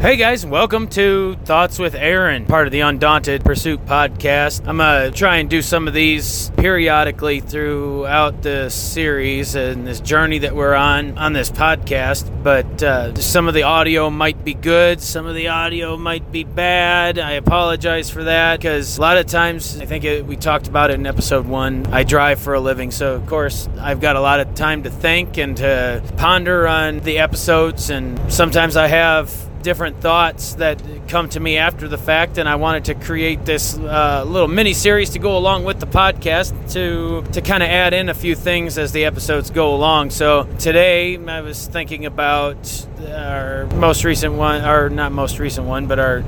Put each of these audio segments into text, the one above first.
Hey guys, welcome to Thoughts with Aaron, part of the Undaunted Pursuit podcast. I'm going to try and do some of these periodically throughout the series and this journey that we're on on this podcast. But uh, some of the audio might be good, some of the audio might be bad. I apologize for that because a lot of times, I think it, we talked about it in episode one, I drive for a living. So, of course, I've got a lot of time to think and to ponder on the episodes, and sometimes I have different thoughts that come to me after the fact, and I wanted to create this uh, little mini series to go along with the podcast to to kind of add in a few things as the episodes go along. So today I was thinking about our most recent one, or not most recent one, but our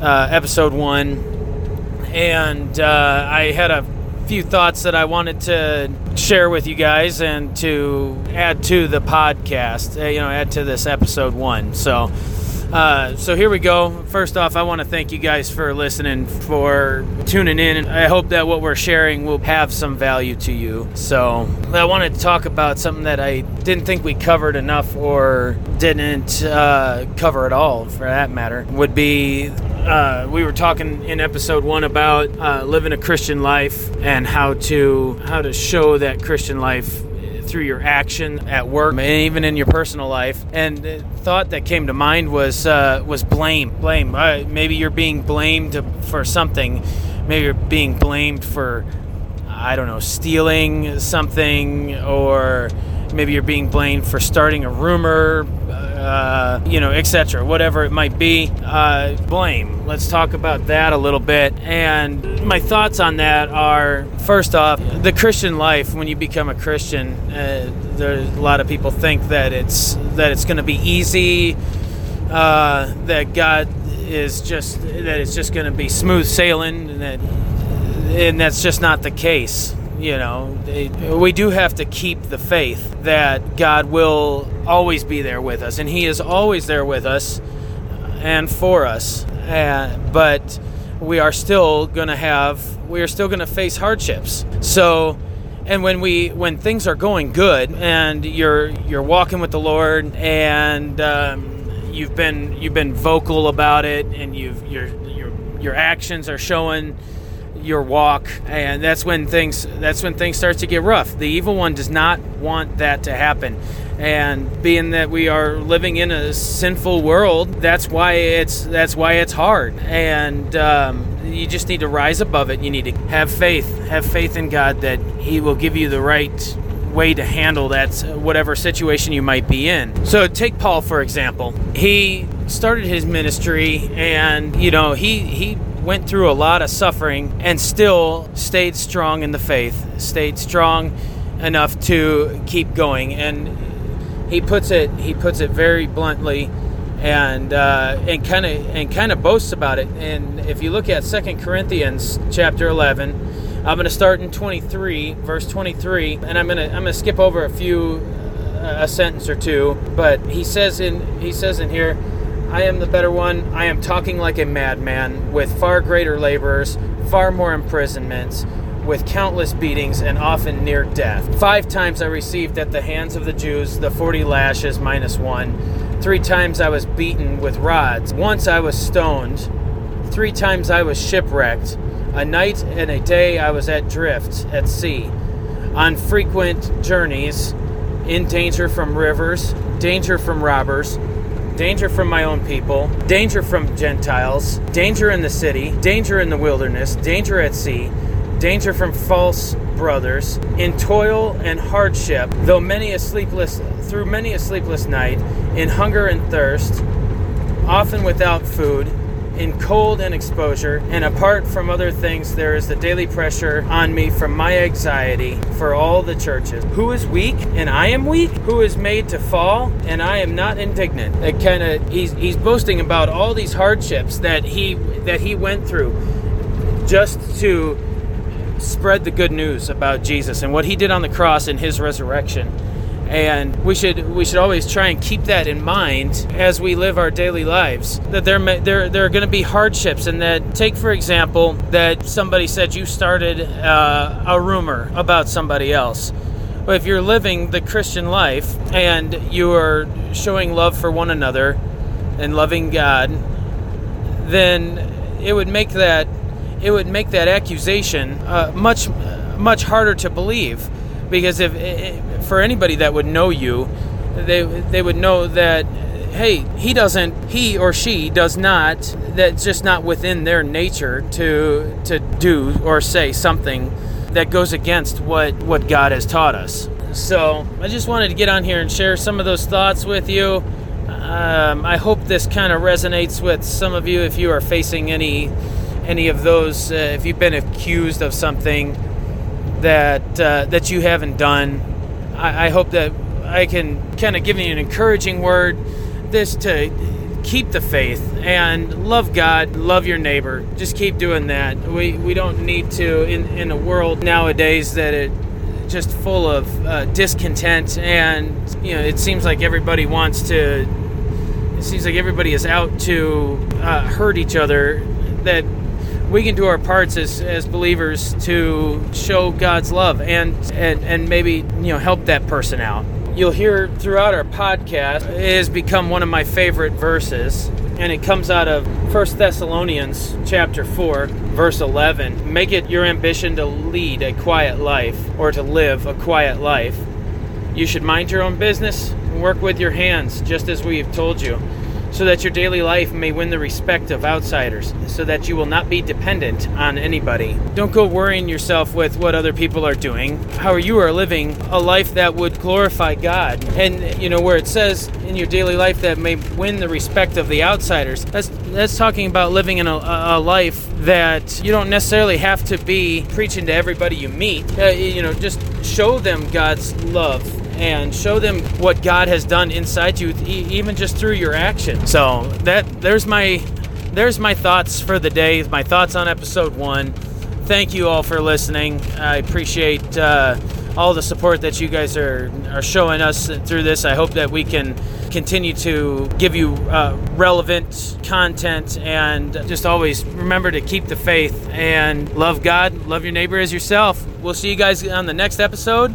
uh, episode one, and uh, I had a few thoughts that I wanted to share with you guys and to add to the podcast, uh, you know, add to this episode one. So. Uh, so here we go. First off, I want to thank you guys for listening, for tuning in. I hope that what we're sharing will have some value to you. So I wanted to talk about something that I didn't think we covered enough or didn't uh, cover at all, for that matter, would be uh, we were talking in episode one about uh, living a Christian life and how to how to show that Christian life through your action at work and even in your personal life. And the thought that came to mind was uh, was blame. Blame. Uh, maybe you're being blamed for something. Maybe you're being blamed for I don't know stealing something or maybe you're being blamed for starting a rumor uh, you know, etc. Whatever it might be, uh, blame. Let's talk about that a little bit. And my thoughts on that are first off, the Christian life. When you become a Christian, uh, there's a lot of people think that it's that it's going to be easy, uh, that God is just that it's just going to be smooth sailing, and that and that's just not the case you know, we do have to keep the faith that God will always be there with us, and He is always there with us and for us. Uh, but we are still going to have, we are still going to face hardships. So, and when we when things are going good and you're you're walking with the Lord and um, you've been you've been vocal about it and you've your your your actions are showing your walk and that's when things that's when things start to get rough. The evil one does not want that to happen. And being that we are living in a sinful world that's why it's that's why it's hard. And um, you just need to rise above it. You need to have faith have faith in god that he will give you the right way to handle that whatever situation you might be in. So take paul for example. He started his ministry and you know he he went through a lot of suffering and still stayed strong in the faith, stayed strong enough to keep going. And he puts it he puts it very bluntly and uh, and kind of and kind of boasts about it. And if you look at Second Corinthians chapter 11, I'm going to start in 23, verse 23, and I'm going to I'm going to skip over a few uh, a sentence or two, but he says in he says in here I am the better one. I am talking like a madman, with far greater labors, far more imprisonments, with countless beatings, and often near death. Five times I received at the hands of the Jews the forty lashes minus one. Three times I was beaten with rods. Once I was stoned. Three times I was shipwrecked. A night and a day I was at drift at sea, on frequent journeys, in danger from rivers, danger from robbers danger from my own people, danger from Gentiles, danger in the city, danger in the wilderness, danger at sea, danger from false brothers, in toil and hardship, though many a sleepless through many a sleepless night, in hunger and thirst, often without food, in cold and exposure, and apart from other things, there is the daily pressure on me from my anxiety for all the churches. Who is weak and I am weak? Who is made to fall and I am not indignant? It kind of he's he's boasting about all these hardships that he that he went through just to spread the good news about Jesus and what he did on the cross and his resurrection and we should we should always try and keep that in mind as we live our daily lives that there may, there there are going to be hardships and that take for example that somebody said you started uh, a rumor about somebody else. If you're living the Christian life and you are showing love for one another and loving God, then it would make that it would make that accusation uh, much much harder to believe because if for anybody that would know you, they they would know that hey, he doesn't, he or she does not, that's just not within their nature to to do or say something that goes against what what God has taught us. So I just wanted to get on here and share some of those thoughts with you. Um, I hope this kind of resonates with some of you if you are facing any any of those. Uh, if you've been accused of something that uh, that you haven't done, I, I hope that I can kind of give you an encouraging word this to keep the faith and love God, love your neighbor. Just keep doing that. We we don't need to in in a world nowadays that it just full of uh, discontent and you know it seems like everybody wants to it seems like everybody is out to uh, hurt each other that we can do our parts as, as believers to show God's love and, and and maybe you know help that person out. You'll hear throughout our podcast it has become one of my favorite verses and it comes out of 1 Thessalonians chapter 4 verse 11 make it your ambition to lead a quiet life or to live a quiet life. You should mind your own business and work with your hands just as we have told you so that your daily life may win the respect of outsiders, so that you will not be dependent on anybody. Don't go worrying yourself with what other people are doing, how you are living a life that would glorify God. And, you know, where it says in your daily life that may win the respect of the outsiders, that's, that's talking about living in a, a life that you don't necessarily have to be preaching to everybody you meet. Uh, you know, just show them God's love and show them what God has done inside you, even just through your action. So that there's my there's my thoughts for the day. My thoughts on episode one. Thank you all for listening. I appreciate uh, all the support that you guys are are showing us through this. I hope that we can continue to give you uh, relevant content and just always remember to keep the faith and love God, love your neighbor as yourself. We'll see you guys on the next episode.